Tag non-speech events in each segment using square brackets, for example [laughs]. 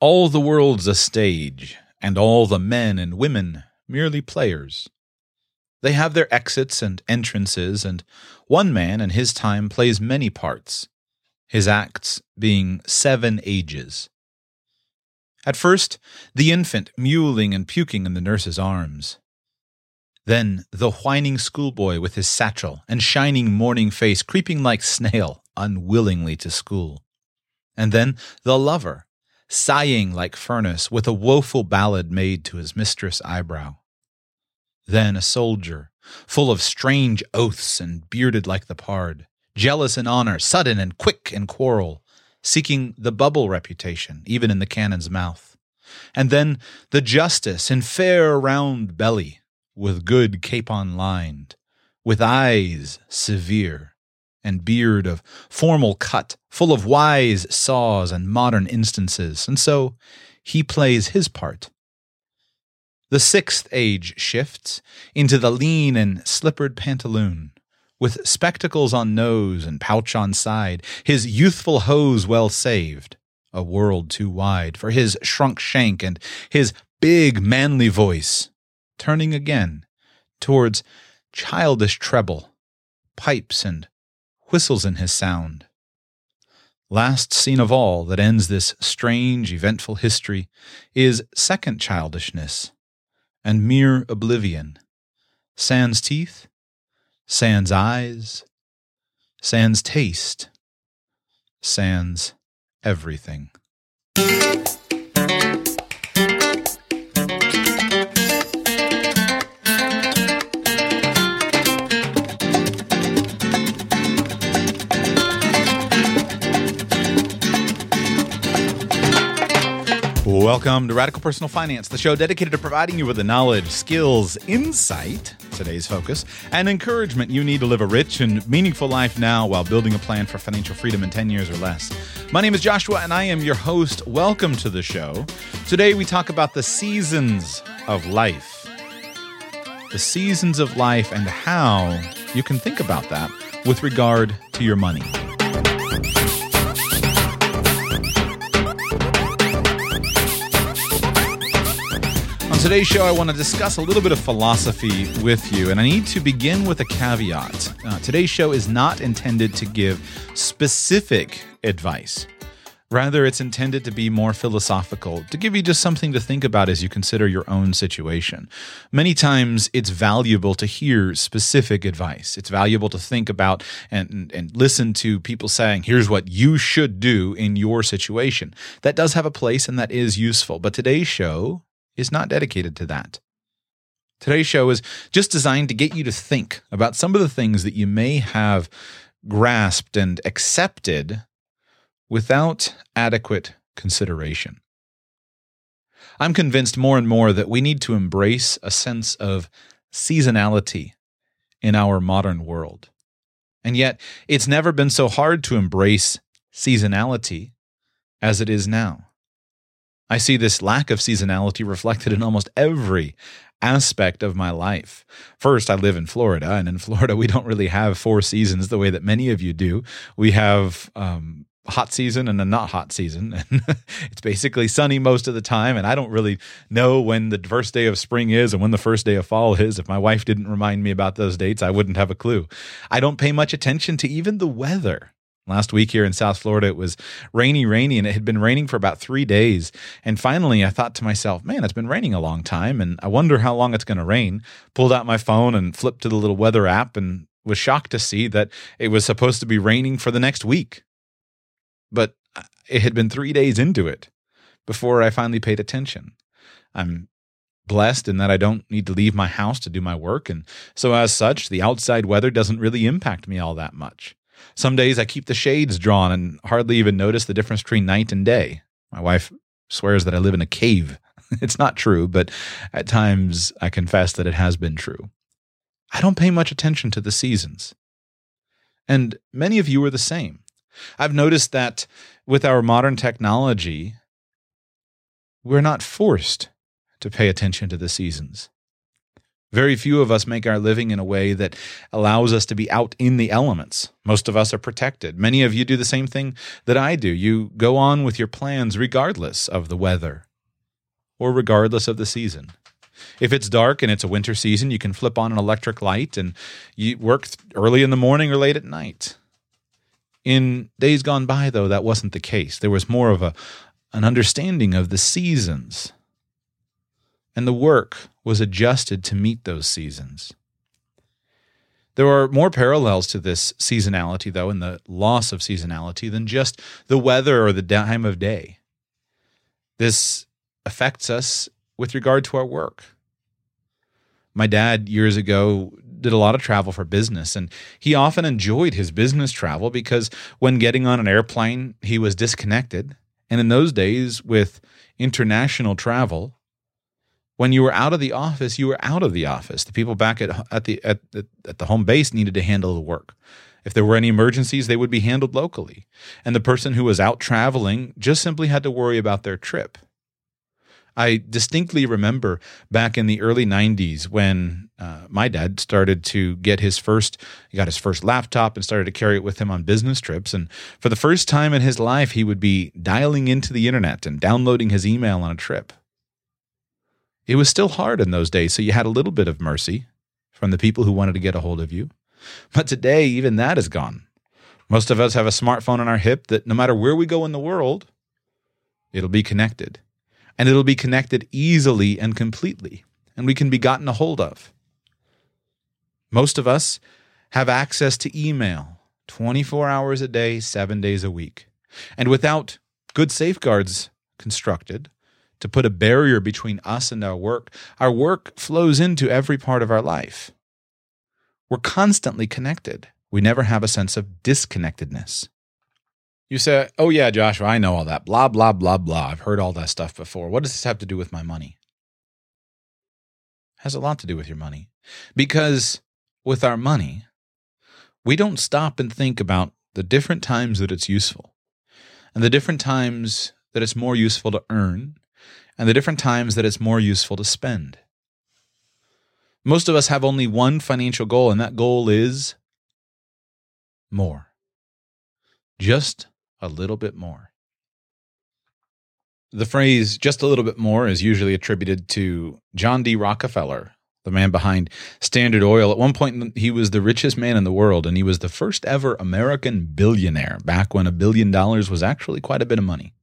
All the world's a stage, and all the men and women merely players. They have their exits and entrances, and one man in his time plays many parts, his acts being seven ages. At first, the infant mewling and puking in the nurse's arms. Then the whining schoolboy with his satchel and shining morning face creeping like snail unwillingly to school. And then the lover, sighing like furnace with a woeful ballad made to his mistress' eyebrow. Then a soldier, full of strange oaths and bearded like the pard, jealous in honor, sudden and quick in quarrel, seeking the bubble reputation, even in the cannon's mouth. And then the justice in fair round belly, with good capon lined, with eyes severe, and beard of formal cut, full of wise saws and modern instances, and so he plays his part. The sixth age shifts into the lean and slippered pantaloon, with spectacles on nose and pouch on side, his youthful hose well saved, a world too wide for his shrunk shank and his big manly voice, turning again towards childish treble, pipes and whistles in his sound. Last scene of all that ends this strange, eventful history is second childishness and mere oblivion. Sans teeth, sans eyes, sans taste, sans everything. Welcome to Radical Personal Finance, the show dedicated to providing you with the knowledge, skills, insight, today's focus, and encouragement you need to live a rich and meaningful life now while building a plan for financial freedom in 10 years or less. My name is Joshua, and I am your host. Welcome to the show. Today, we talk about the seasons of life. The seasons of life and how you can think about that with regard to your money. Today's show, I want to discuss a little bit of philosophy with you, and I need to begin with a caveat. Uh, today's show is not intended to give specific advice. Rather, it's intended to be more philosophical, to give you just something to think about as you consider your own situation. Many times, it's valuable to hear specific advice. It's valuable to think about and, and, and, listen to people saying, here's what you should do in your situation. That does have a place and that is useful. But today's show is not dedicated to that. Today's show is just designed to get you to think about some of the things that you may have grasped and accepted without adequate consideration. I'm convinced more and more that we need to embrace a sense of seasonality in our modern world. And yet, it's never been so hard to embrace seasonality as it is now. I see this lack of seasonality reflected in almost every aspect of my life. First, I live in Florida, and in [laughs] Florida, we don't really have four seasons the way that many of you do. We have um, hot season and a not hot season. [laughs] And it's basically sunny most of the time. And I don't really know when the first day of spring is and when the first day of fall is. If my wife didn't remind me about those dates, I wouldn't have a clue. I don't pay much attention to even the weather. Last week here in South Florida, it was rainy, rainy, and it had been raining for about three days. And finally, I thought to myself, man, it's been raining a long time, and I wonder how long it's going to rain. Pulled out my phone and flipped to the little weather app and was shocked to see that it was supposed to be raining for the next week. But uh, it had been three days into it before I finally paid attention. I'm blessed in that I don't need to leave my house to do my work. And so, as such, the outside weather doesn't really impact me all that much. Some days I keep the shades drawn and hardly even notice the difference between night and day. My wife swears that I live in a cave. [laughs] it's not true, but at times I confess that it has been true. I don't pay much attention to the seasons. And many of you are the same. I've noticed that with our modern technology, we're not forced to pay attention to the seasons. Very few of us make our living in a way that allows us to be out in the elements. Most of us are protected. Many of you do the same thing that I do. You go on with your plans regardless of the weather or regardless of the season. If it's dark and it's a winter season, you can flip on an electric light and you work early in the morning or late at night. In days gone by, though, that wasn't the case. There was more of a, an understanding of the seasons, and the work was adjusted to meet those seasons. There are more parallels to this seasonality, though, and the loss of seasonality than just the weather or the time of day. This affects us with regard to our work. My dad, years ago, did a lot of travel for business, and he often enjoyed his business travel because when getting on an airplane, he was disconnected. And in those days, with international travel, when you were out of the office, you were out of the office. The people back at at the at, at the home base needed to handle the work. If there were any emergencies, they would be handled locally. And the person who was out traveling just simply had to worry about their trip. I distinctly remember back in the early 90s when uh, my dad started to get his first, he got his first laptop and started to carry it with him on business trips. And for the first time in his life, he would be dialing into the internet and downloading his email on a trip. It was still hard in those days, so you had a little bit of mercy from the people who wanted to get a hold of you. But today, even that is gone. Most of us have a smartphone on our hip that no matter where we go in the world, it'll be connected and it'll be connected easily and completely, and we can be gotten a hold of. Most of us have access to email 24 hours a day, seven days a week. And without good safeguards constructed to put a barrier between us and our work, our work flows into every part of our life. We're constantly connected. We never have a sense of disconnectedness. You say, oh, yeah, Joshua, I know all that. Blah, blah, blah, blah. I've heard all that stuff before. What does this have to do with my money? It has a lot to do with your money. Because with our money, we don't stop and think about the different times that it's useful and the different times that it's more useful to earn and the different times that it's more useful to spend. Most of us have only one financial goal, and that goal is more. Just a little bit more. The phrase just a little bit more is usually attributed to John D. Rockefeller, the man behind Standard Oil. At one point, he was the richest man in the world, and he was the first ever American billionaire back when a billion dollars was actually quite a bit of money.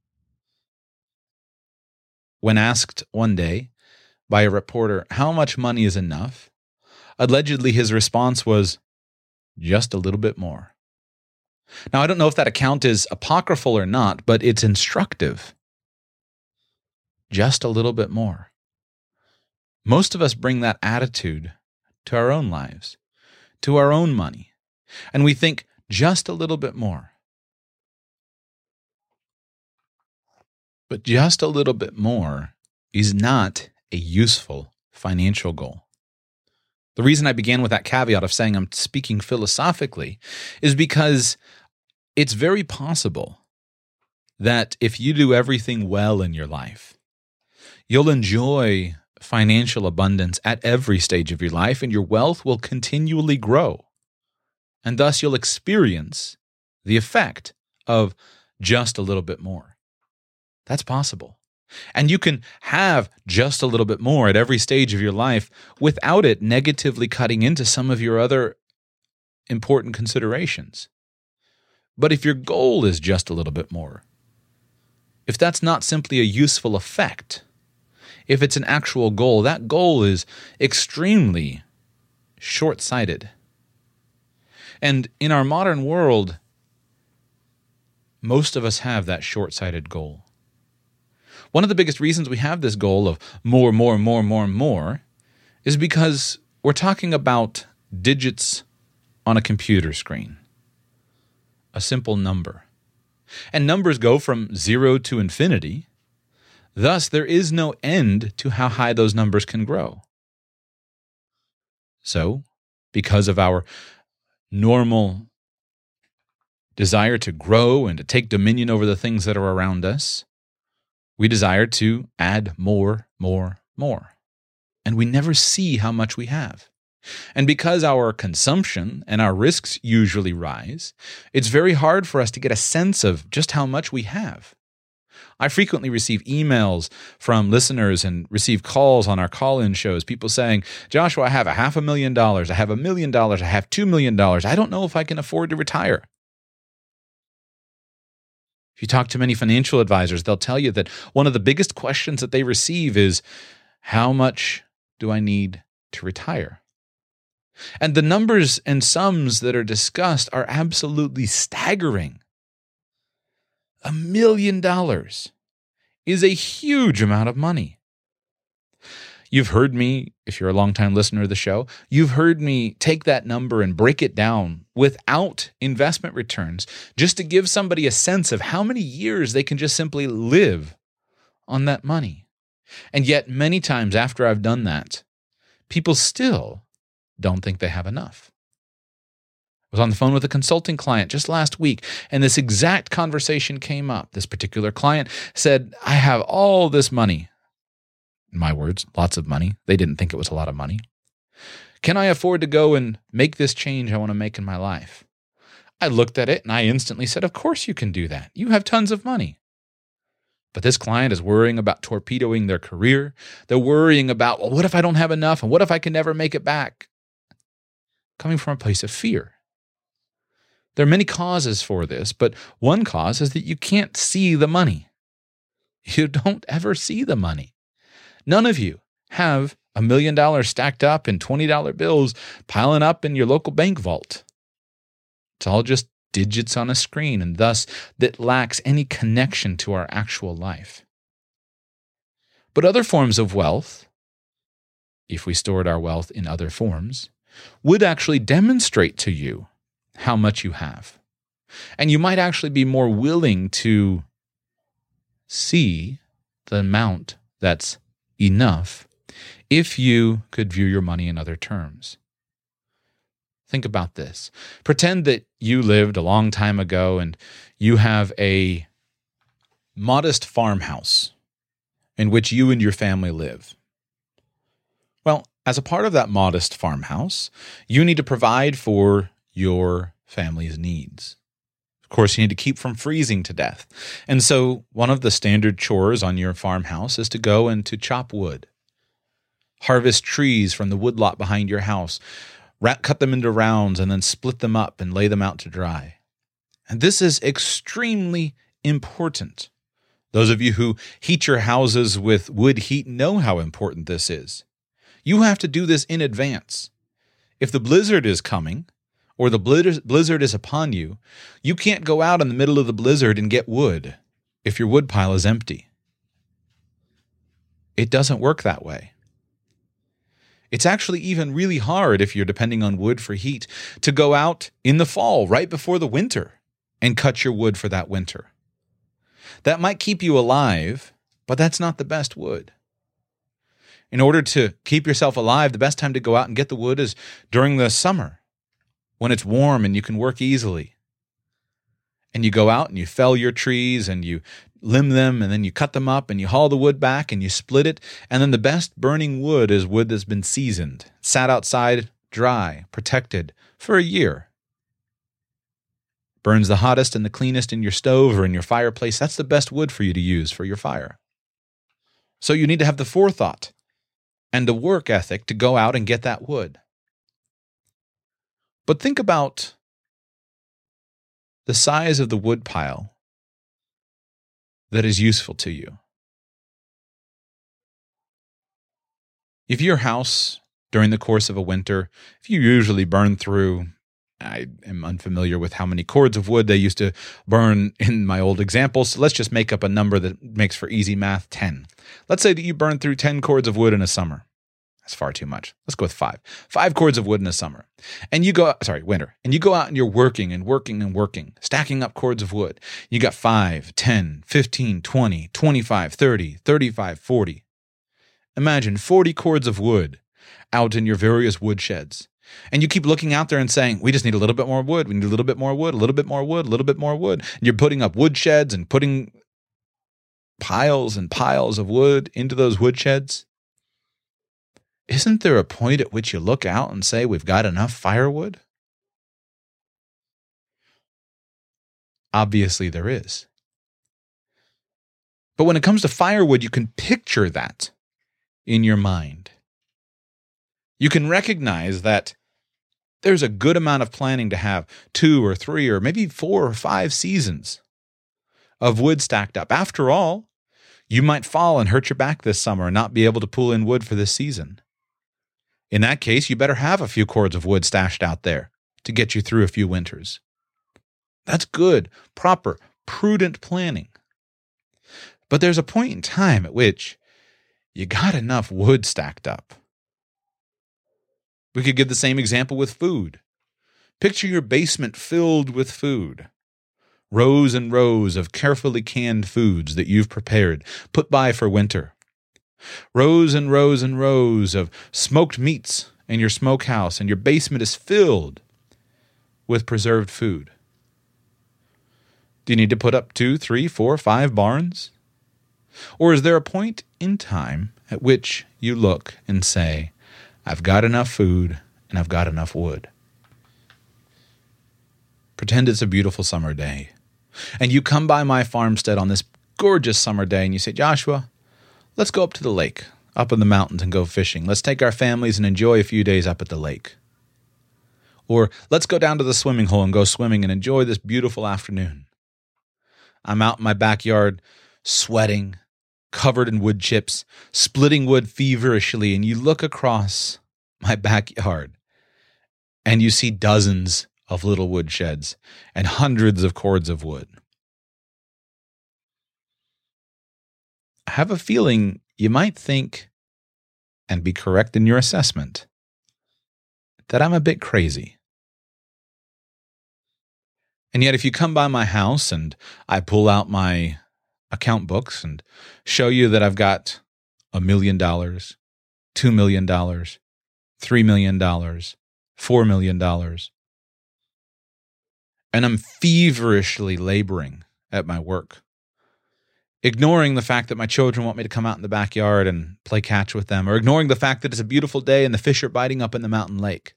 When asked one day by a reporter how much money is enough, allegedly his response was, just a little bit more. Now, I don't know if that account is apocryphal or not, but it's instructive. Just a little bit more. Most of us bring that attitude to our own lives, to our own money, and we think just a little bit more. But just a little bit more is not a useful financial goal. The reason I began with that caveat of saying I'm speaking philosophically is because it's very possible that if you do everything well in your life, you'll enjoy financial abundance at every stage of your life and your wealth will continually grow. And thus you'll experience the effect of just a little bit more. That's possible. And you can have just a little bit more at every stage of your life without it negatively cutting into some of your other important considerations. But if your goal is just a little bit more, if that's not simply a useful effect, if it's an actual goal, that goal is extremely short sighted. And in our modern world, most of us have that short sighted goal. One of the biggest reasons we have this goal of more, more, more, more, more is because we're talking about digits on a computer screen, a simple number. And numbers go from zero to infinity. Thus, there is no end to how high those numbers can grow. So, because of our normal desire to grow and to take dominion over the things that are around us, we desire to add more, more, more. and we never see how much we have. And because our consumption and our risks usually rise, it's very hard for us to get a sense of just how much we have. I frequently receive emails from listeners and receive calls on our call in shows, people saying, Joshua, I have a half a million dollars, I have a million dollars, I have two million dollars. I don't know if I can afford to retire. If you talk to many financial advisors, they'll tell you that one of the biggest questions that they receive is, How much do I need to retire? And the numbers and sums that are discussed are absolutely staggering. A million dollars is a huge amount of money. You've heard me, if you're a longtime listener of the show, you've heard me take that number and break it down without investment returns just to give somebody a sense of how many years they can just simply live on that money. And yet, many times after I've done that, people still don't think they have enough. I was on the phone with a consulting client just last week, and this exact conversation came up. This particular client said, I have all this money. In my words, lots of money. They didn't think it was a lot of money. Can I afford to go and make this change I want to make in my life? I looked at it and I instantly said, Of course you can do that. You have tons of money. But this client is worrying about torpedoing their career. They're worrying about, well, what if I don't have enough? And what if I can never make it back? coming from a place of fear. There are many causes for this, but one cause is that you can't see the money. You don't ever see the money. None of you have a million dollars stacked up in $20 bills piling up in your local bank vault. It's all just digits on a screen, and thus that lacks any connection to our actual life. But other forms of wealth, if we stored our wealth in other forms, would actually demonstrate to you how much you have. And you might actually be more willing to see the amount that's enough if you could view your money in other terms. Think about this. Pretend that you lived a long time ago and you have a modest farmhouse in which you and your family live. Well, as a part of that modest farmhouse, you need to provide for your family's needs. Of course, you need to keep from freezing to death. And so, one of the standard chores on your farmhouse is to go and to chop wood, harvest trees from the woodlot behind your house, cut them into rounds, and then split them up and lay them out to dry. And this is extremely important. Those of you who heat your houses with wood heat know how important this is. You have to do this in advance. If the blizzard is coming, or the blizzard is upon you, you can't go out in the middle of the blizzard and get wood if your wood pile is empty. It doesn't work that way. It's actually even really hard if you're depending on wood for heat to go out in the fall, right before the winter, and cut your wood for that winter. That might keep you alive, but that's not the best wood in order to keep yourself alive, the best time to go out and get the wood is during the summer when it's warm and you can work easily. And you go out and you fell your trees and you limb them and then you cut them up and you haul the wood back and you split it. And then the best burning wood is wood that's been seasoned, sat outside dry, protected for a year. Burns the hottest and the cleanest in your stove or in your fireplace. That's the best wood for you to use for your fire. So you need to have the forethought and the work ethic to go out and get that wood. But think about the size of the wood pile that is useful to you. If your house during the course of a winter, if you usually burn through, I am unfamiliar with how many cords of wood they used to burn [laughs] in my old examples. So let's just make up a number that makes for easy math 10. Let's say that you burn through 10 cords of wood in a summer. That's far too much. Let's go with five. Five cords of wood in a summer. And you go, sorry, winter. And you go out and you're working and working and working, stacking up cords of wood. You got 5, 10, 15, 20, 25, 30, 35, 40. Imagine 40 cords of wood out in your various wood sheds. And you keep looking out there and saying, we just need a little bit more wood. We need a little bit more wood, a little bit more wood, a little bit more wood. And you're putting up wood sheds and putting piles and piles of wood into those wood sheds. Isn't there a point at which you look out and say, We've got enough firewood? Obviously, there is. But when it comes to firewood, you can picture that in your mind. You can recognize that there's a good amount of planning to have two or three or maybe four or five seasons of wood stacked up. After all, you might fall and hurt your back this summer and not be able to pull in wood for this season. In that case, you better have a few cords of wood stashed out there to get you through a few winters. That's good, proper, prudent planning. But there's a point in time at which you got enough wood stacked up. We could give the same example with food. Picture your basement filled with food rows and rows of carefully canned foods that you've prepared, put by for winter. Rows and rows and rows of smoked meats in your smokehouse, and your basement is filled with preserved food. Do you need to put up two, three, four, five barns? Or is there a point in time at which you look and say, I've got enough food and I've got enough wood? Pretend it's a beautiful summer day and you come by my farmstead on this gorgeous summer day and you say, Joshua, let's go up to the lake, up in the mountains and go fishing. Let's take our families and enjoy a few days up at the lake. Or let's go down to the swimming hole and go swimming and enjoy this beautiful afternoon. I'm out in my backyard sweating, covered in wood chips, splitting wood feverishly, and you look across my backyard and you see dozens of little wood sheds and hundreds of cords of wood. Have a feeling you might think, and be correct in your assessment, that I'm a bit crazy. And yet, if you come by my house and I pull out my account books and show you that I've got a million dollars, two million dollars, three million dollars, four million dollars, and I'm feverishly laboring at my work, ignoring the fact that my children want me to come out in the backyard and play catch with them, or ignoring the fact that it's a beautiful day and the fish are biting up in the mountain lake.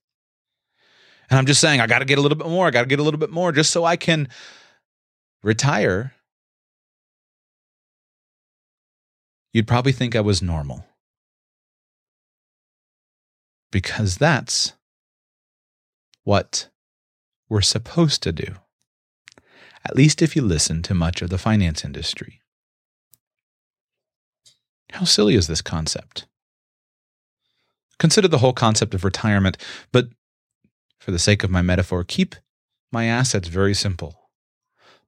And I'm just saying, I got to get a little bit more. I got to get a little bit more just so I can retire. You'd probably think I was normal. Because that's what we're supposed to do, at least if you listen to much of the finance industry. How silly is this concept? Consider the whole concept of retirement, but for the sake of my metaphor, keep my assets very simple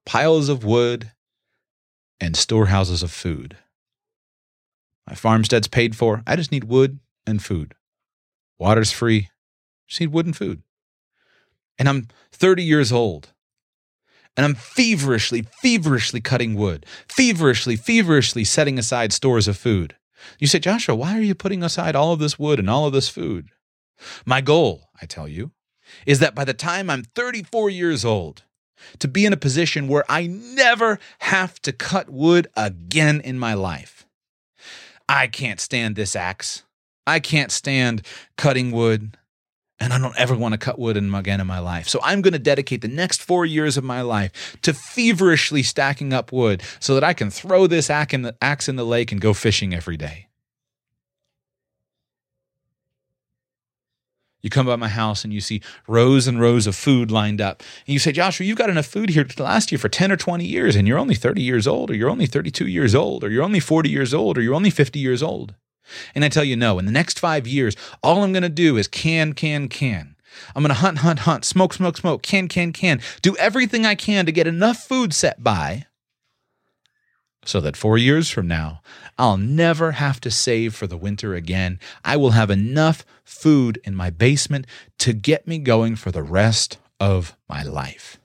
piles of wood and storehouses of food. My farmstead's paid for. I just need wood and food. Water's free. Just need wood and food and I'm 30 years old. And I'm feverishly, feverishly cutting wood, feverishly, feverishly setting aside stores of food. You say, Joshua, why are you putting aside all of this wood and all of this food? My goal, I tell you, is that by the time I'm 34 years old, to be in a position where I never have to cut wood again in my life. I can't stand this axe. I can't stand cutting wood and I don't ever want to cut wood again in my life. So I'm going to dedicate the next four years of my life to feverishly stacking up wood so that I can throw this axe in the, lake and go fishing every day. You come by my house and you see rows and rows of food lined up. And you say, Joshua, you've got enough food here to last you for 10 or 20 years, and you're only 30 years old, or you're only 32 years old, or you're only 40 years old, or you're only 50 years old. And I tell you, no, in the next five years, all I'm going to do is can, can, can. I'm going to hunt, hunt, hunt, smoke, smoke, smoke, can, can, can. Do everything I can to get enough food set by so that four years from now, I'll never have to save for the winter again. I will have enough food in my basement to get me going for the rest of my life.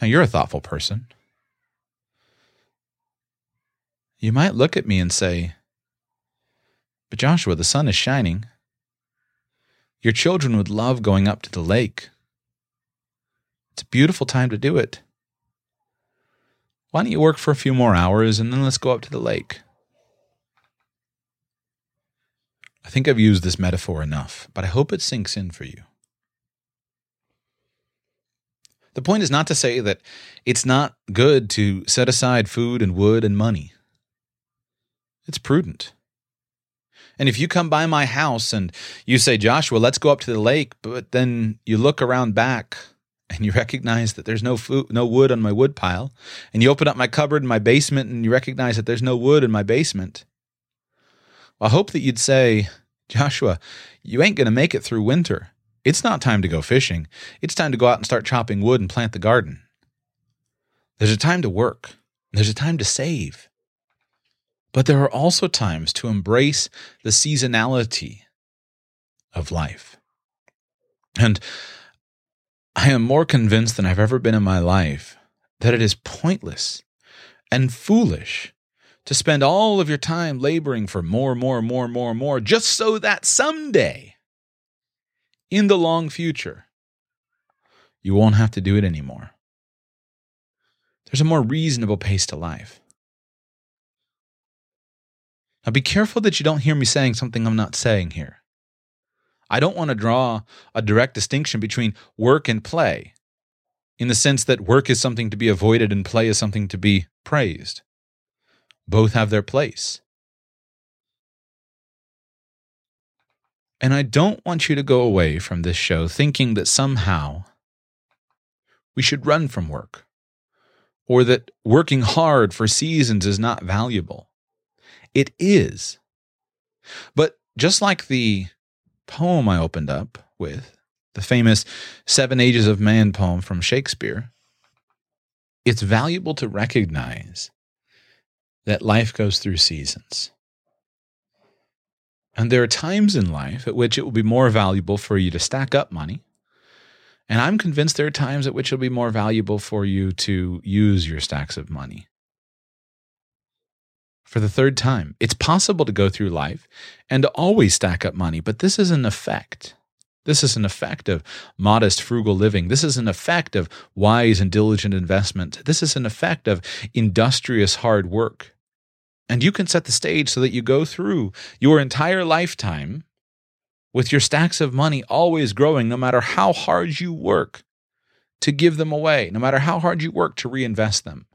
Now, you're a thoughtful person. You might look at me and say, But Joshua, the sun is shining. Your children would love going up to the lake. It's a beautiful time to do it. Why don't you work for a few more hours and then let's go up to the lake? I think I've used this metaphor enough, but I hope it sinks in for you. The point is not to say that it's not good to set aside food and wood and money. It's prudent. And if you come by my house and you say, Joshua, let's go up to the lake, but then you look around back and you recognize that there's no food, no wood on my wood pile, and you open up my cupboard in my basement and you recognize that there's no wood in my basement, well, I hope that you'd say, Joshua, you ain't going to make it through winter. It's not time to go fishing. It's time to go out and start chopping wood and plant the garden. There's a time to work. There's a time to save. But there are also times to embrace the seasonality of life. And I am more convinced than I've ever been in my life that it is pointless and foolish to spend all of your time laboring for more, more, more, more, more, just so that someday, in the long future, you won't have to do it anymore. There's a more reasonable pace to life. Now be careful that you don't hear me saying something I'm not saying here. I don't want to draw a direct distinction between work and play in the sense that work is something to be avoided and play is something to be praised. Both have their place. And I don't want you to go away from this show thinking that somehow we should run from work or that working hard for seasons is not valuable. It is. But just like the poem I opened up with, the famous Seven Ages of Man poem from Shakespeare, it's valuable to recognize that life goes through seasons. And there are times in life at which it will be more valuable for you to stack up money. And I'm convinced there are times at which it'll be more valuable for you to use your stacks of money. For the third time, it's possible to go through life and to always stack up money, but this is an effect. This is an effect of modest, frugal living. This is an effect of wise and diligent investment. This is an effect of industrious hard work. And you can set the stage so that you go through your entire lifetime with your stacks of money always growing, no matter how hard you work to give them away, no matter how hard you work to reinvest them.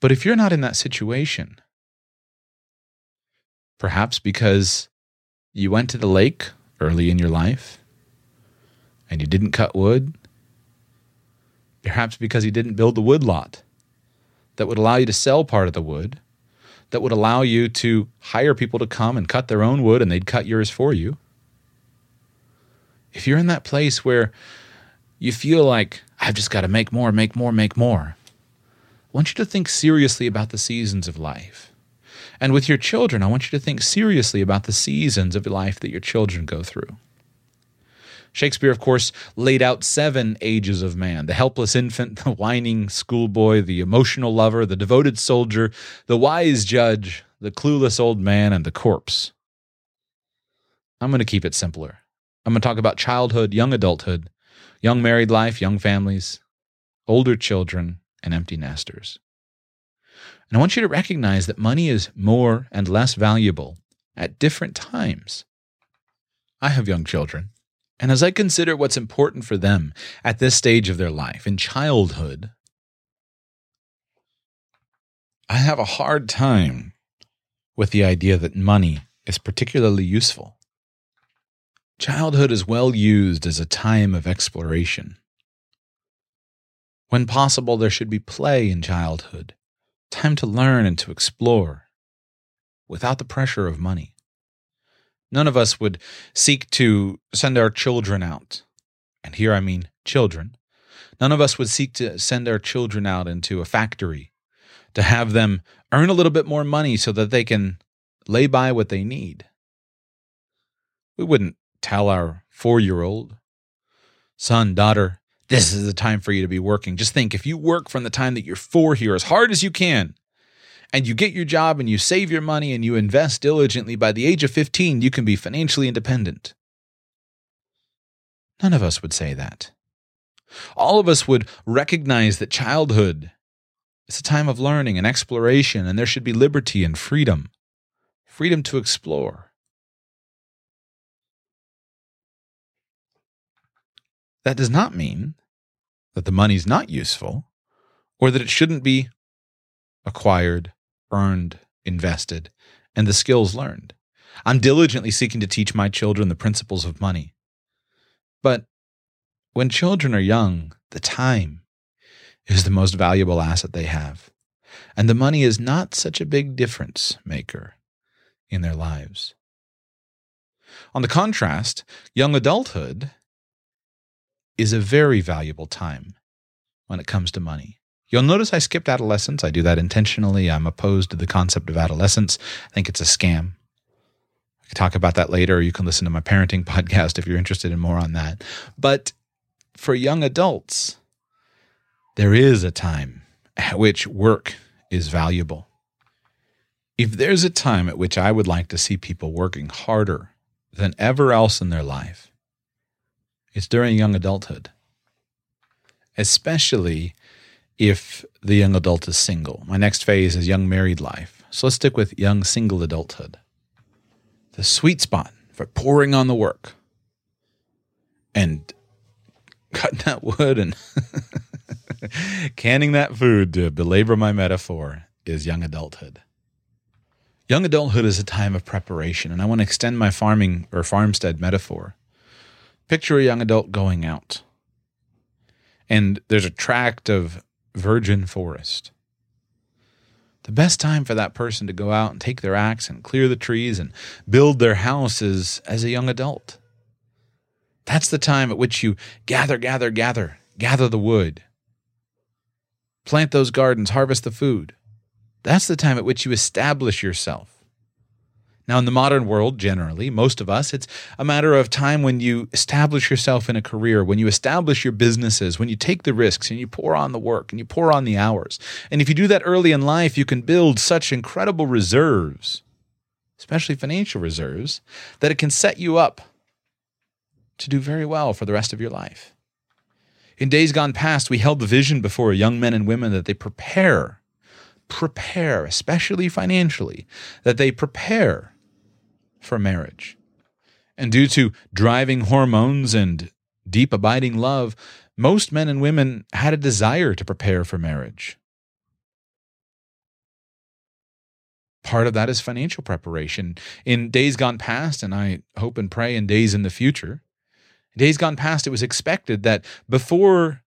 But if you're not in that situation, perhaps because you went to the lake early in your life and you didn't cut wood, perhaps because you didn't build the wood lot that would allow you to sell part of the wood, that would allow you to hire people to come and cut their own wood and they'd cut yours for you. If you're in that place where you feel like, I've just got to make more, make more, make more, want you to think seriously about the seasons of life. And with your children, I want you to think seriously about the seasons of life that your children go through. Shakespeare, of course, laid out seven ages of man the helpless infant, the whining schoolboy, the emotional lover, the devoted soldier, the wise judge, the clueless old man, and the corpse. I'm going to keep it simpler. I'm going to talk about childhood, young adulthood, young married life, young families, older children, and empty nesters. And I want you to recognize that money is more and less valuable at different times. I have young children. And as I consider what's important for them at this stage of their life, in childhood, I have a hard time with the idea that money is particularly useful. Childhood is well used as a time of exploration. When possible, there should be play in childhood, time to learn and to explore, without the pressure of money. None of us would seek to send our children out. And here I mean children. None of us would seek to send our children out into a factory to have them earn a little bit more money so that they can lay by what they need. We wouldn't tell our four year old, son, daughter, this is the time for you to be working. Just think if you work from the time that you're four here as hard as you can, and you get your job and you save your money and you invest diligently, by the age of 15, you can be financially independent. None of us would say that. All of us would recognize that childhood is a time of learning and exploration, and there should be liberty and freedom freedom to explore, That does not mean that the money's not useful or that it shouldn't be acquired, earned, invested, and the skills learned. I'm diligently seeking to teach my children the principles of money. But when children are young, the time is the most valuable asset they have. And the money is not such a big difference maker in their lives. On the contrast, young adulthood is a very valuable time when it comes to money. You'll notice I skipped adolescence. I do that intentionally. I'm opposed to the concept of adolescence. I think it's a scam. I can talk about that later, or you can listen to my parenting [laughs] podcast if you're interested in more on that. But for young adults, there is a time at which work is valuable. If there's a time at which I would like to see people working harder than ever else in their life, it's during young adulthood, especially if the young adult is single. My next phase is young married life. So let's stick with young single adulthood. The sweet spot for pouring on the work and [laughs] cutting that wood and [laughs] canning that food to belabor my metaphor is young adulthood. Young adulthood is a time of preparation, and I want to extend my farming or farmstead metaphor. Picture a young adult going out, and there's a tract of virgin forest. The best time for that person to go out and take their axe and clear the trees and build their house is as a young adult. That's the time at which you gather, gather, gather, gather the wood, plant those gardens, harvest the food. That's the time at which you establish yourself. Now, in the modern world, generally, most of us, it's a matter of time when you establish yourself in a career, when you establish your businesses, when you take the risks and you pour on the work and you pour on the hours. And if you do that early in life, you can build such incredible reserves, especially financial reserves, that it can set you up to do very well for the rest of your life. In days gone past, we held the vision before young men and women that they prepare, prepare, especially financially, that they prepare for marriage. And due to driving hormones and deep abiding love, most men and women had a desire to prepare for marriage. Part of that is financial preparation. In days gone past, and I hope and pray in days in the future, days gone past, it was expected that before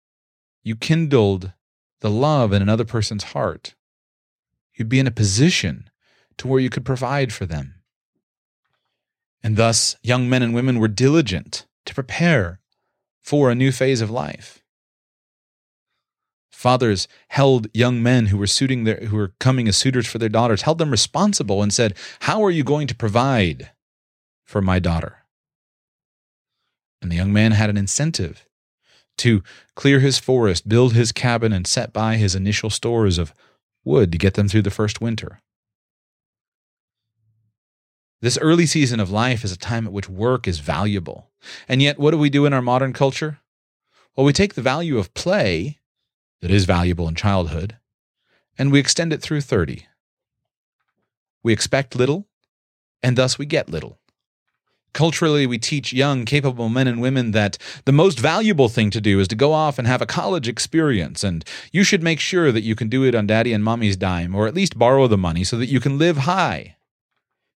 you kindled the love in another person's heart, you'd be in a position to where you could provide for them. And thus, young men and women were diligent to prepare for a new phase of life. Fathers held young men who were suiting their, who were coming as suitors for their daughters, held them responsible and said, How are you going to provide for my daughter? And the young man had an incentive to clear his forest, build his cabin, and set by his initial stores of wood to get them through the first winter. This early season of life is a time at which work is valuable. And yet, what do we do in our modern culture? Well, we take the value of play that is valuable in childhood and we extend it through 30. We expect little, and thus we get little. Culturally, we teach young, capable men and women that the most valuable thing to do is to go off and have a college experience, and you should make sure that you can do it on daddy and mommy's dime, or at least borrow the money so that you can live high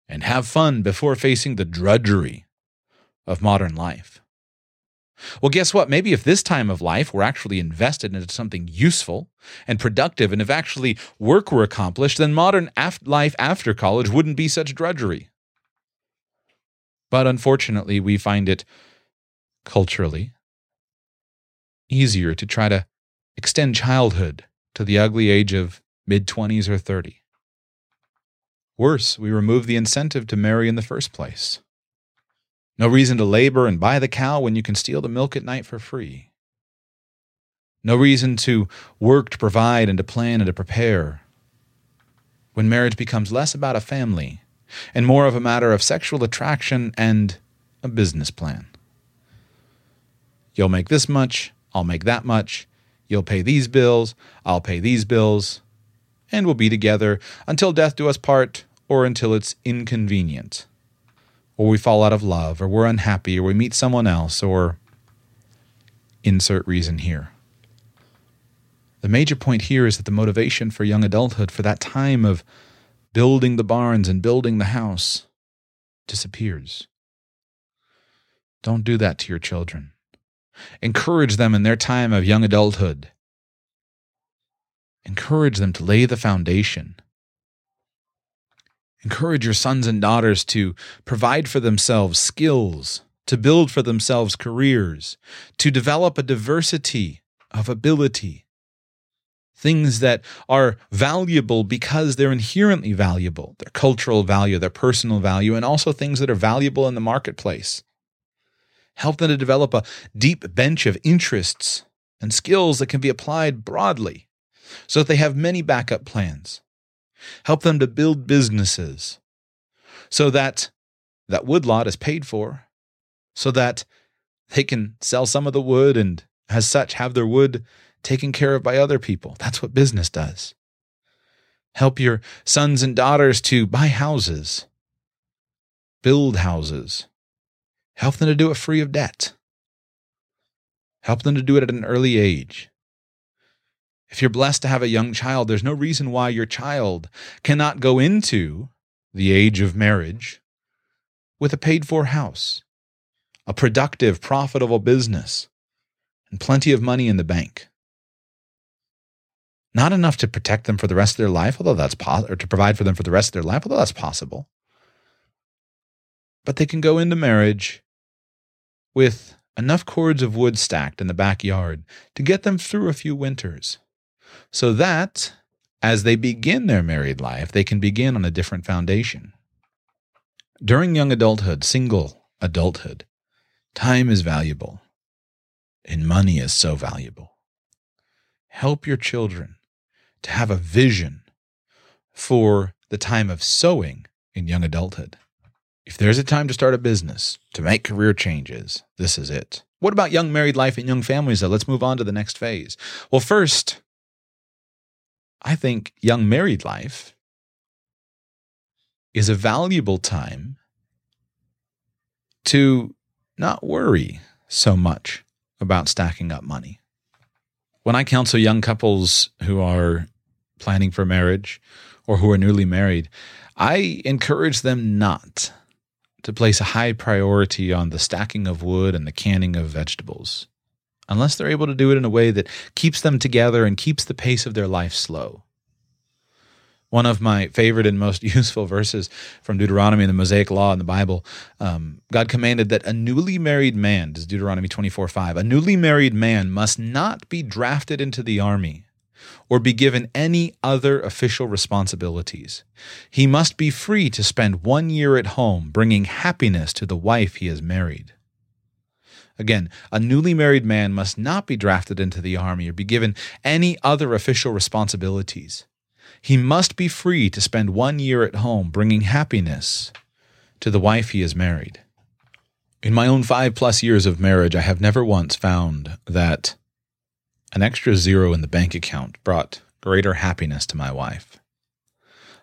and have fun before facing the drudgery of modern life. Well, guess what? Maybe if this time of life were actually invested into something useful and productive, and if actually work were accomplished, then modern af- life after college wouldn't be such drudgery. But unfortunately, we find it culturally easier to try to extend childhood to the ugly age of mid 20s or 30. Worse, we remove the incentive to marry in the first place. No reason to labor and buy the cow when you can steal the milk at night for free. No reason to work to provide and to plan and to prepare. When marriage becomes less about a family and more of a matter of sexual attraction and a business plan. You'll make this much, I'll make that much. You'll pay these bills, I'll pay these bills and we'll be together until death do us part or until it's inconvenient. Or we fall out of love, or we're unhappy, or we meet someone else, or insert reason here. The major point here is that the motivation for young adulthood, for that time of building the barns and building the house, disappears. Don't do that to your children. Encourage them in their time of young adulthood. Encourage them to lay the foundation. Encourage your sons and daughters to provide for themselves skills, to build for themselves careers, to develop a diversity of ability. Things that are valuable because they're inherently valuable, their cultural value, their personal value, and also things that are valuable in the marketplace. Help them to develop a deep bench of interests and skills that can be applied broadly so that they have many backup plans. Help them to build businesses so that that woodlot is paid for, so that they can sell some of the wood and, as such, have their wood taken care of by other people. That's what business does. Help your sons and daughters to buy houses, build houses, Help them to do it free of debt. Help them to do it at an early age. If you're blessed to have a young child, there's no reason why your child cannot go into the age of marriage with a paid for house, a productive, profitable business, and plenty of money in the bank. Not enough to protect them for the rest of their life, although that's possible, or to provide for them for the rest of their life, although that's possible. But they can go into marriage with enough cords of wood stacked in the backyard to get them through a few winters, so that as they begin their married life, they can begin on a different foundation. During young adulthood, single adulthood, time is valuable, and money is so valuable. Help your children to have a vision for the time of sowing in young adulthood. If there's a time to start a business, to make career changes, this is it. What about young married life and young families, though? Let's move on to the next phase. Well, first, I think young married life is a valuable time to not worry so much about stacking up money. When I counsel young couples who are planning for marriage or who are newly married, I encourage them not to place a high priority on the stacking of wood and the canning of vegetables, unless they're able to do it in a way that keeps them together and keeps the pace of their life slow. One of my favorite and most [laughs] useful verses from Deuteronomy, and the Mosaic Law in the Bible, um, God commanded that a newly married man, this is Deuteronomy 24 5, a newly married man must not be drafted into the army or be given any other official responsibilities. He must be free to spend one year at home, bringing happiness to the wife he has married. Again, a newly married man must not be drafted into the army or be given any other official responsibilities. He must be free to spend one year at home, bringing happiness to the wife he has married. In my own five plus years of marriage, I have never once found that an extra zero in the bank account brought greater happiness to my wife.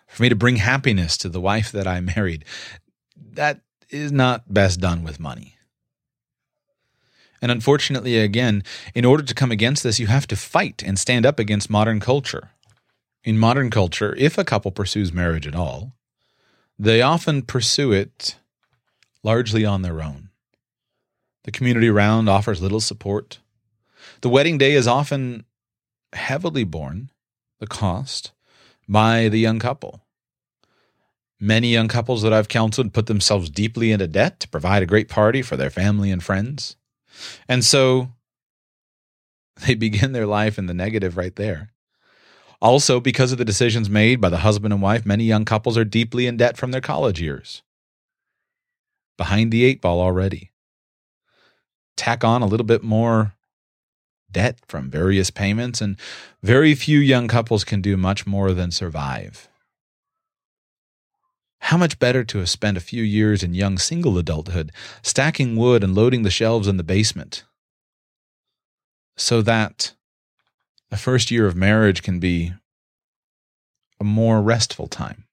For me to bring happiness to the wife that I married, that is not best done with money. And unfortunately, again, in order to come against this, you have to fight and stand up against modern culture. In modern culture, if a couple pursues marriage at all, they often pursue it largely on their own. The community around offers little support. The wedding day is often heavily borne, the cost, by the young couple. Many young couples that I've counseled put themselves deeply into debt to provide a great party for their family and friends. And so they [laughs] begin their life in the negative right there. Also, because of the decisions made by the husband and wife, many young couples are deeply in debt from their college years. Behind the eight ball already. Tack on a little bit more debt from various payments, and very few young couples can do much more than survive. How much better to have spent a few years in young single adulthood stacking wood and loading the shelves in the basement so that the first year of marriage can be a more restful time.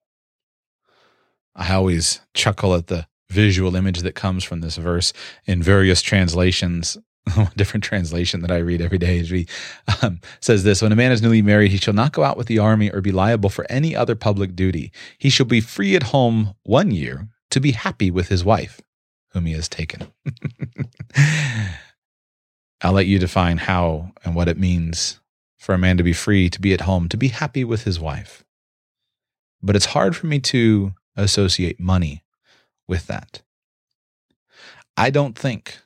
I always chuckle at the visual image that comes from this verse in various translations [laughs] different translation that I read every day is um, says this: When a man is newly married, he shall not go out with the army or be liable for any other public duty. He shall be free at home one year to be happy with his wife, whom he has taken. [laughs] I'll let you define how and what it means for a man to be free, to be at home, to be happy with his wife. But it's hard for me to associate money with that. I don't think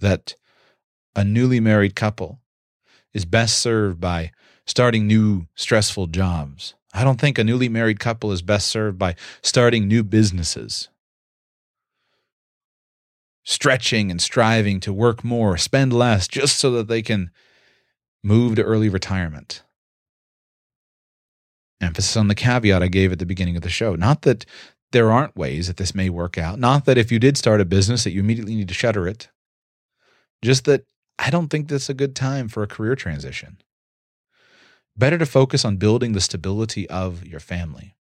that a newly married couple is best served by starting new stressful jobs. I don't think a newly married couple is best served by starting new businesses stretching and striving to work more, spend less, just so that they can move to early retirement. Emphasis on the caveat I gave at the beginning of the show. Not that there aren't ways that this may work out, not that if you did start a business that you immediately need to shutter it, just that I don't think that's a good time for a career transition. Better to focus on building the stability of your family.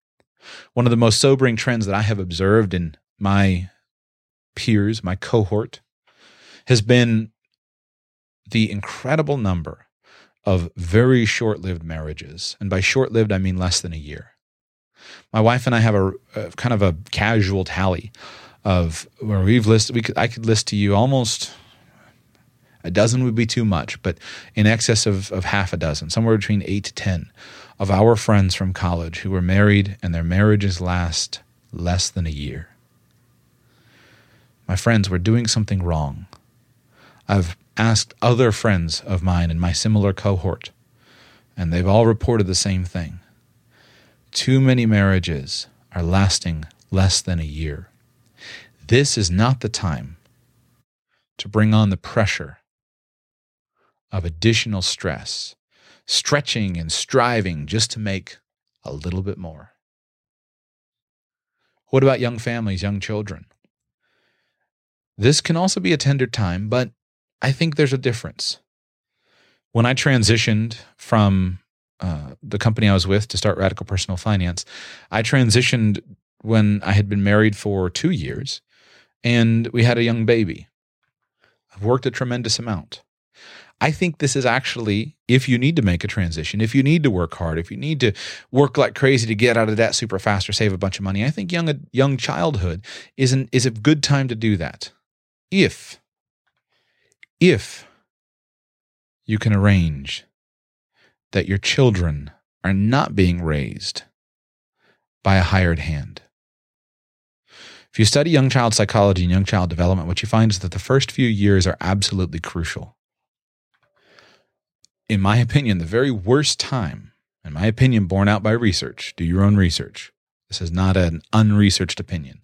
One of the most sobering trends that I have observed in my peers, my cohort, has been the incredible number of very short lived marriages. And by short lived, I mean less than a year. My wife and I have a, a, kind of a casual tally of where we've listed, we could, I could list to you almost a dozen would be too much, but in excess of, of half a dozen, somewhere between eight to 10 of our friends from college who were married and their marriages last less than a year. My friends, we're doing something wrong. I've asked other friends of mine in my similar cohort, and they've all reported the same thing. Too many marriages are lasting less than a year. This is not the time to bring on the pressure of additional stress, stretching and striving just to make a little bit more. What about young families, young children? This can also be a tender time, but I think there's a difference. When I transitioned from uh, the company I was with to start Radical Personal Finance, I transitioned when I had been married for two years and we had a young baby. I've worked a tremendous amount. I think this is actually, if you need to make a transition, if you need to work hard, if you need to work like crazy to get out of debt super fast or save a bunch of money, I think young young childhood is an, is a good time to do that if if you can arrange that your children are not being raised by a hired hand. If you study young child psychology and young child development, what you find is that the first few years are absolutely crucial. In my opinion, the very worst time, in my opinion, borne out by research, do your own research. This is not an unresearched opinion.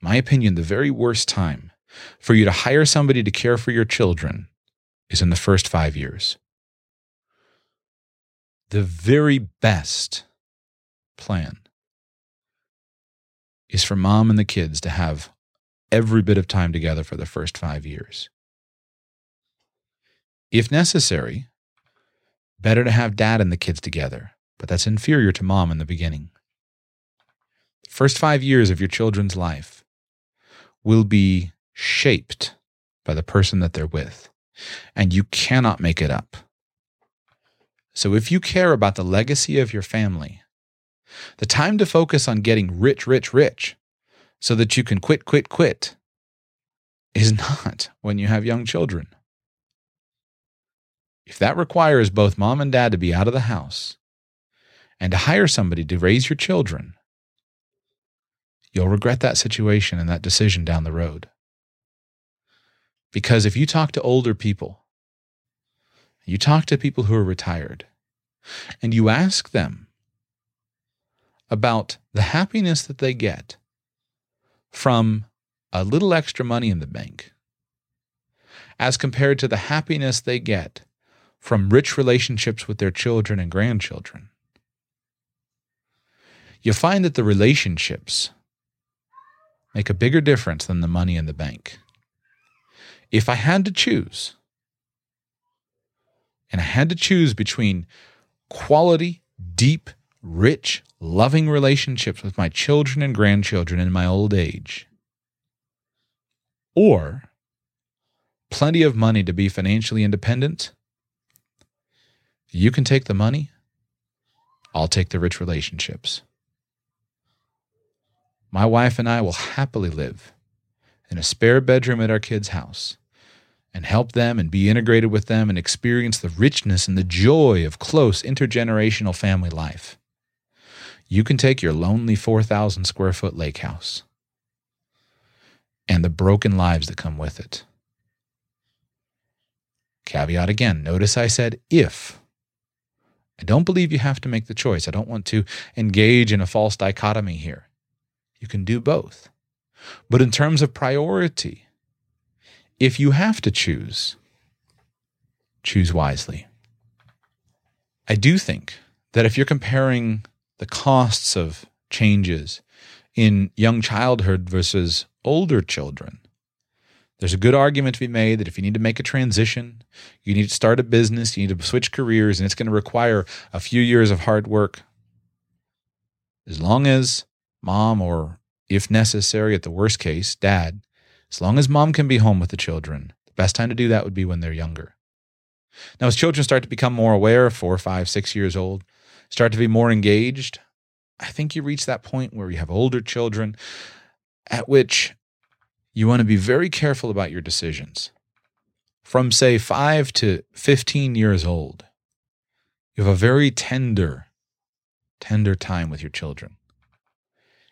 In my opinion, the very worst time for you to hire somebody to care for your children is in the first five years. The very best plan is for mom and the kids to have every bit of time together for the first five years. If necessary, better to have dad and the kids together, but that's inferior to mom in the beginning. The first five years of your children's life will be shaped by the person that they're with, and you cannot make it up. So if you care about the legacy of your family, the time to focus on getting rich, rich, rich so that you can quit, quit, quit is [laughs] not when you have young children. If that requires both mom and dad to be out of the house and to hire somebody to raise your children, you'll regret that situation and that decision down the road. Because if you talk to older people, you talk to people who are retired, and you ask them about the happiness that they get from a little extra money in the bank, as compared to the happiness they get from rich relationships with their children and grandchildren, you find that the relationships make a bigger difference than the money in the bank. If I had to choose, and I had to choose between quality, deep, rich, loving relationships with my children and grandchildren in my old age, or plenty of money to be financially independent, you can take the money. I'll take the rich relationships. My wife and I will happily live in a spare bedroom at our kids' house and help them and be integrated with them and experience the richness and the joy of close intergenerational family life. You can take your lonely 4,000 square foot lake house and the broken lives that come with it. Caveat again. Notice I said if. I don't believe you have to make the choice. I don't want to engage in a false dichotomy here. You can do both. But in terms of priority, if you have to choose, choose wisely. I do think that if you're comparing the costs of changes in young childhood versus older children, there's a good argument to be made that if you need to make a transition, you need to start a business, you need to switch careers, and it's going to require a few years of hard work. As long as mom, or if necessary, at the worst case, dad, as long as mom can be home with the children, the best time to do that would be when they're younger. Now, as children start to become more aware, four, five, six years old, start to be more engaged, I think you reach that point where you have older children at which you want to be very careful about your decisions. From, say, 5 to 15 years old, you have a very tender, tender time with your children.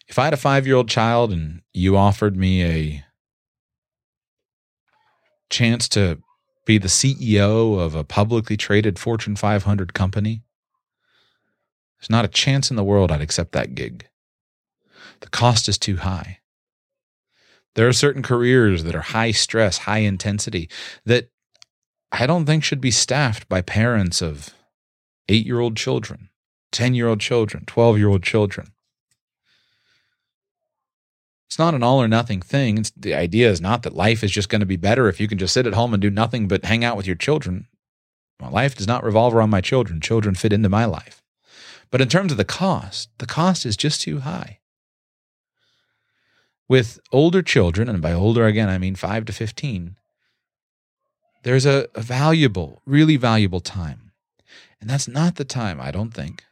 If I had a five year old child and you offered me a chance to be the CEO of a publicly traded Fortune 500 company, there's not a chance in the world I'd accept that gig. The cost is too high. There are certain careers that are high stress, high intensity that I don't think should be staffed by parents of eight year old children, 10 year old children, 12 year old children. It's not an all or nothing thing. It's, the idea is not that life is just going to be better if you can just sit at home and do nothing but hang out with your children. My life does not revolve around my children. Children fit into my life. But in terms of the cost, the cost is just too high. With older children, and by older again, I mean 5 to 15, there's a, a valuable, really valuable time. And that's not the time, I don't think,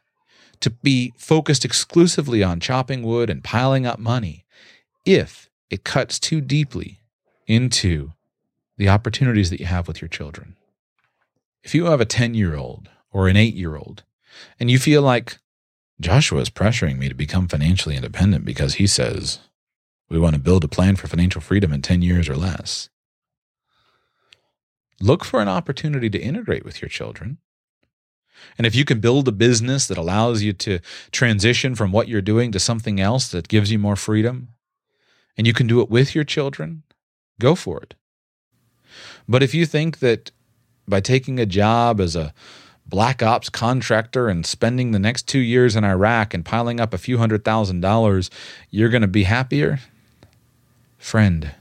to be focused exclusively on chopping wood and piling up money if it cuts too deeply into the opportunities that you have with your children. If you have a 10 year old or an 8 year old and you feel like Joshua is pressuring me to become financially independent because he says we want to build a plan for financial freedom in 10 years or less. Look for an opportunity to integrate with your children. And if you can build a business that allows you to transition from what you're doing to something else that gives you more freedom, and you can do it with your children, go for it. But if you think that by taking a job as a black ops contractor and spending the next two years in Iraq and piling up a few hundred thousand dollars, you're going to be happier, Friend,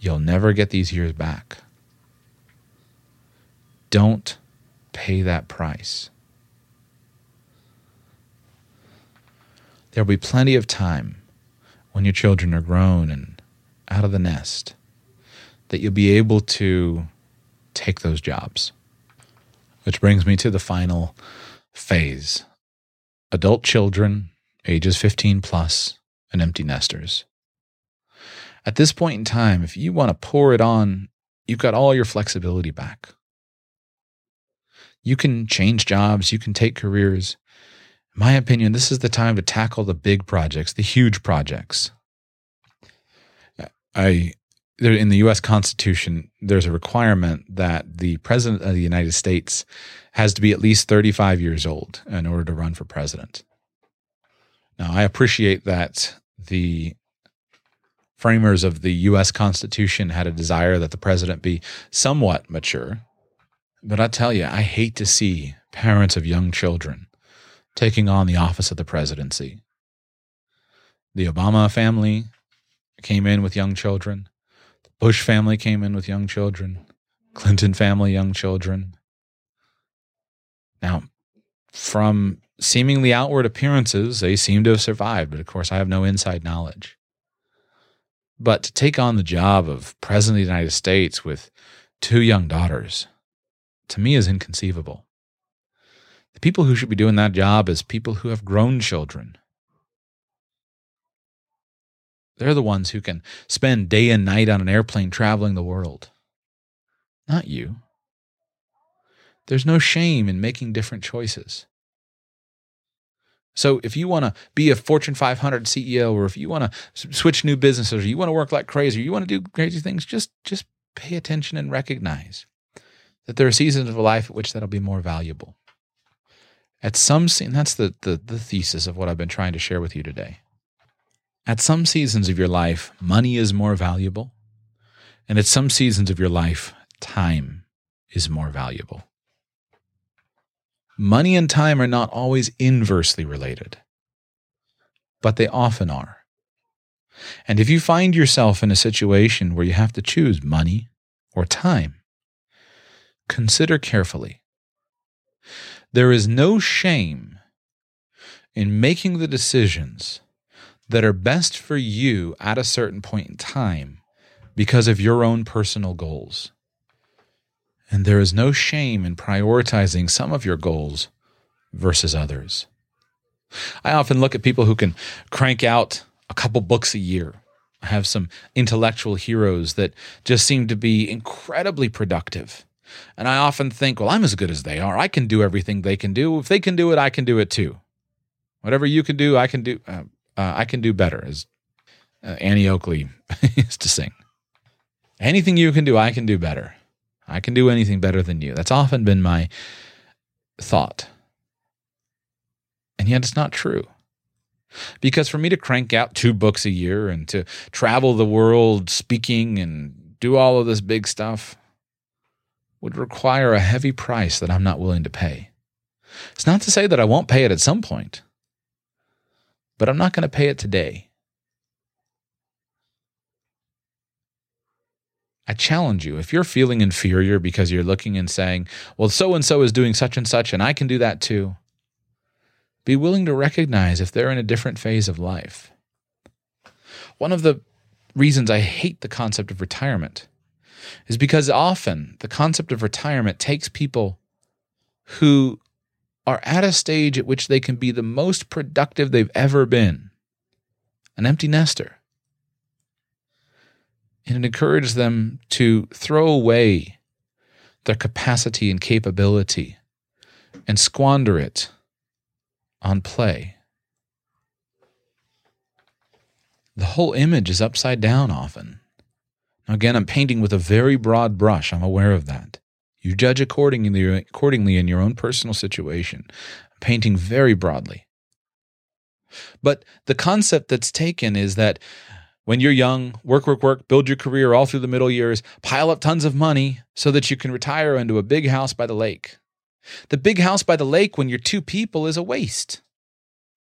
you'll never get these years back. Don't pay that price. There'll be plenty of time when your children are grown and out of the nest that you'll be able to take those jobs. Which brings me to the final phase adult children, ages 15 plus, and empty nesters. At this point in time, if you want to pour it on, you've got all your flexibility back. You can change jobs, you can take careers. In my opinion, this is the time to tackle the big projects, the huge projects. I in the US Constitution, there's a requirement that the president of the United States has to be at least 35 years old in order to run for president. Now, I appreciate that the framers of the US Constitution had a desire that the president be somewhat mature. But I tell you, I hate to see parents of young children taking on the office of the presidency. The Obama family came in with young children. The Bush family came in with young children. Clinton family, young children. Now, from seemingly outward appearances, they seem to have survived, but of course, I have no inside knowledge. But to take on the job of President of the United States with two young daughters to me is inconceivable. The people who should be doing that job is people who have grown children. They're the ones who can spend day and night on an airplane traveling the world. Not you. There's no shame in making different choices. So if you want to be a Fortune 500 CEO or if you want to switch new businesses or you want to work like crazy or you want to do crazy things, just just pay attention and recognize that there are seasons of life at which that'll be more valuable. At some and that's the, the the thesis of what I've been trying to share with you today. At some seasons of your life, money is more valuable. And at some seasons of your life, time is more valuable. Money and time are not always inversely related, but they often are. And if you find yourself in a situation where you have to choose money or time, consider carefully. There is no shame in making the decisions that are best for you at a certain point in time because of your own personal goals. And there is no shame in prioritizing some of your goals versus others. I often look at people who can crank out a couple books a year. I have some intellectual heroes that just seem to be incredibly productive. And I often think, well, I'm as good as they are. I can do everything they can do. If they can do it, I can do it too. Whatever you can do, I can do. Uh, uh, I can do better, as uh, Annie Oakley [laughs] used to sing. Anything you can do, I can do better. I can do anything better than you. That's often been my thought. And yet it's not true. Because for me to crank out two books a year and to travel the world speaking and do all of this big stuff would require a heavy price that I'm not willing to pay. It's not to say that I won't pay it at some point, but I'm not going to pay it today. I challenge you if you're feeling inferior because you're looking and saying, well, so and so is doing such and such, and I can do that too, be willing to recognize if they're in a different phase of life. One of the reasons I hate the concept of retirement is because often the concept of retirement takes people who are at a stage at which they can be the most productive they've ever been an empty nester and it encouraged them to throw away their capacity and capability and squander it on play. The whole image is upside down often. Now, again, I'm painting with a very broad brush. I'm aware of that. You judge accordingly, accordingly in your own personal situation. I'm painting very broadly. But the concept that's taken is that when you're young, work, work, work, build your career all through the middle years, pile up tons of money so that you can retire into a big house by the lake. The big house by the lake when you're two people is a waste.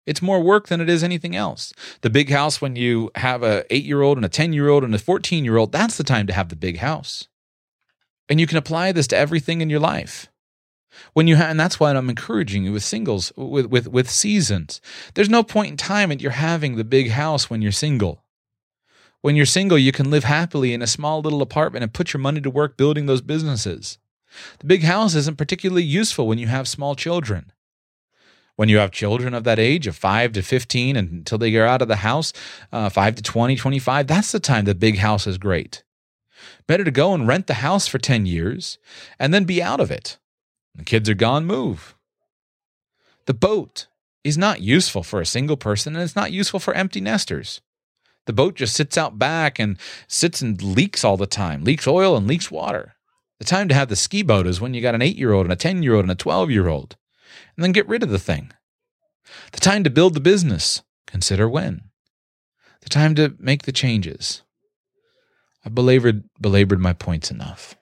It's more work than it is anything else. The big house when you have a 8-year-old and a 10-year-old and a 14-year-old, that's the time to have the big house. And you can apply this to everything in your life. When you have, and that's why I'm encouraging you with singles, with, with, with seasons. There's no point in time that you're having the big house when you're single. When you're single, you can live happily in a small little apartment and put your money to work building those businesses. The big house isn't particularly useful when you have small children. When you have children of that age, of 5 to 15, and until they get out of the house, uh, 5 to 20, 25, that's the time the big house is great. Better to go and rent the house for 10 years and then be out of it. The kids are gone, move. The boat is not useful for a single person and it's not useful for empty nesters. The boat just sits out back and sits and leaks all the time, leaks oil and leaks water. The time to have the ski boat is when you got an eight year old and a 10 year old and a 12 year old, and then get rid of the thing. The time to build the business, consider when. The time to make the changes. I've belabored, belabored my points enough.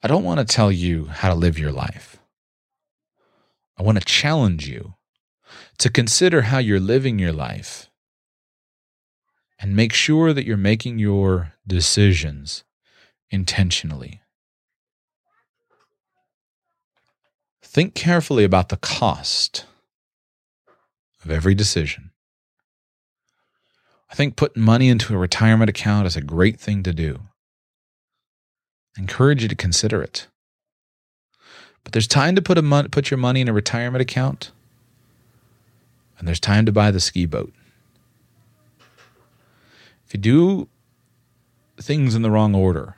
I don't want to tell you how to live your life. I want to challenge you to consider how you're living your life and make sure that you're making your decisions intentionally. Think carefully about the cost of every decision. I think putting money into a retirement account is a great thing to do. I encourage you to consider it. But there's time to put a mon- put your money in a retirement account, and there's time to buy the ski boat. If you do things in the wrong order,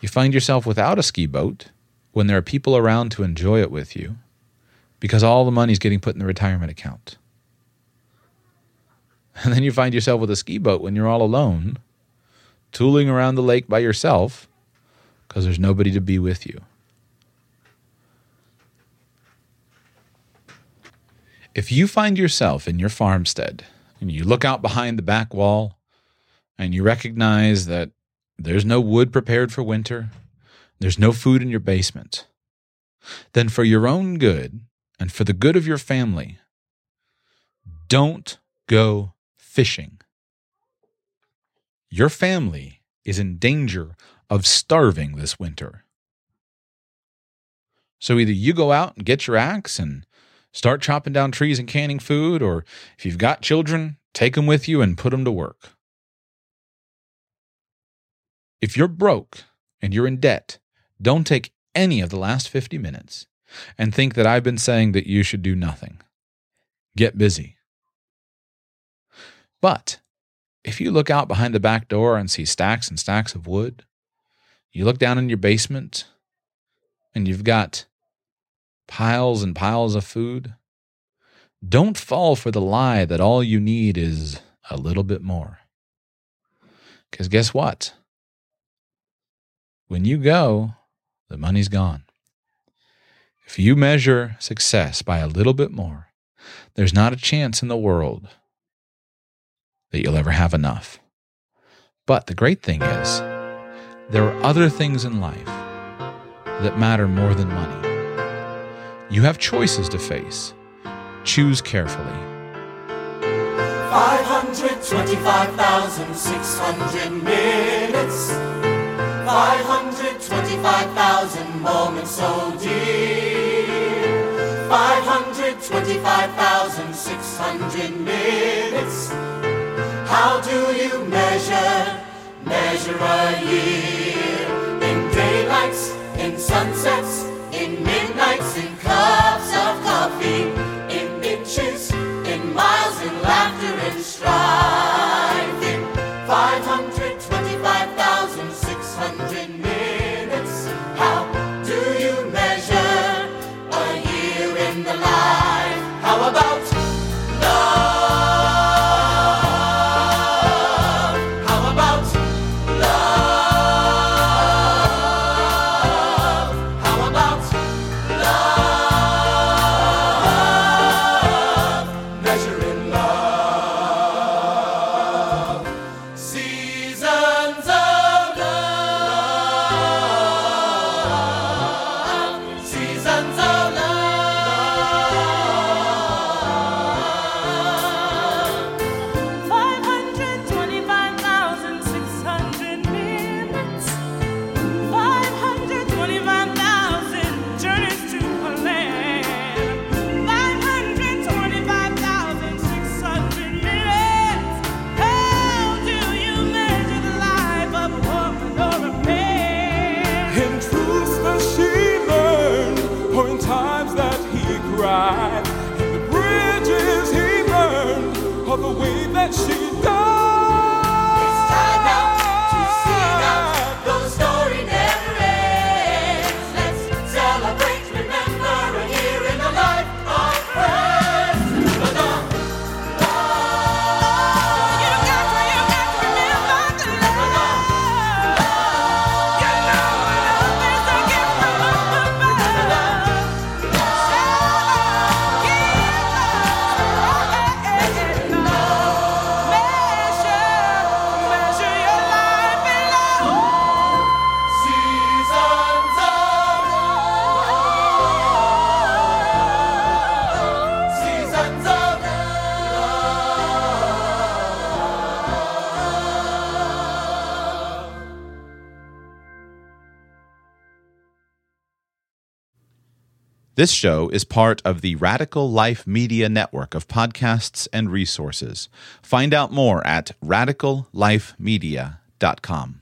you find yourself without a ski boat when there are people around to enjoy it with you because all the money's getting put in the retirement account. [laughs] And then you find yourself with a ski boat when you're all alone, tooling around the lake by yourself because there's nobody to be with you. If you find yourself in your farmstead and you look out behind the back wall and you recognize that there's no wood prepared for winter, there's no food in your basement, then for your own good and for the good of your family, don't go fishing. Your family is in danger of starving this winter. So either you go out and get your axe and start chopping down trees and canning food, or if you've got children, take them with you and put them to work. If you're broke and you're in debt, don't take any of the last 50 minutes and think that I've been saying that you should do nothing. Get busy. But if you look out behind the back door and see stacks and stacks of wood, you look down in your basement and you've got piles and piles of food, don't fall for the lie that all you need is a little bit more. Because guess what? When you go, the money's gone. If you measure success by a little bit more, there's not a chance in the world that you'll ever have enough. But the great thing is, there are other things in life that matter more than money. You have choices to face. Choose carefully. 525,600 minutes. 525,000 moments so dear. 525,600 minutes. How do you measure, measure a year? In daylights, in sunsets, cups of coffee, in inches, in miles, in laughter and strife, This show is part of the Radical Life Media Network of podcasts and resources. Find out more at radicallifemedia.com.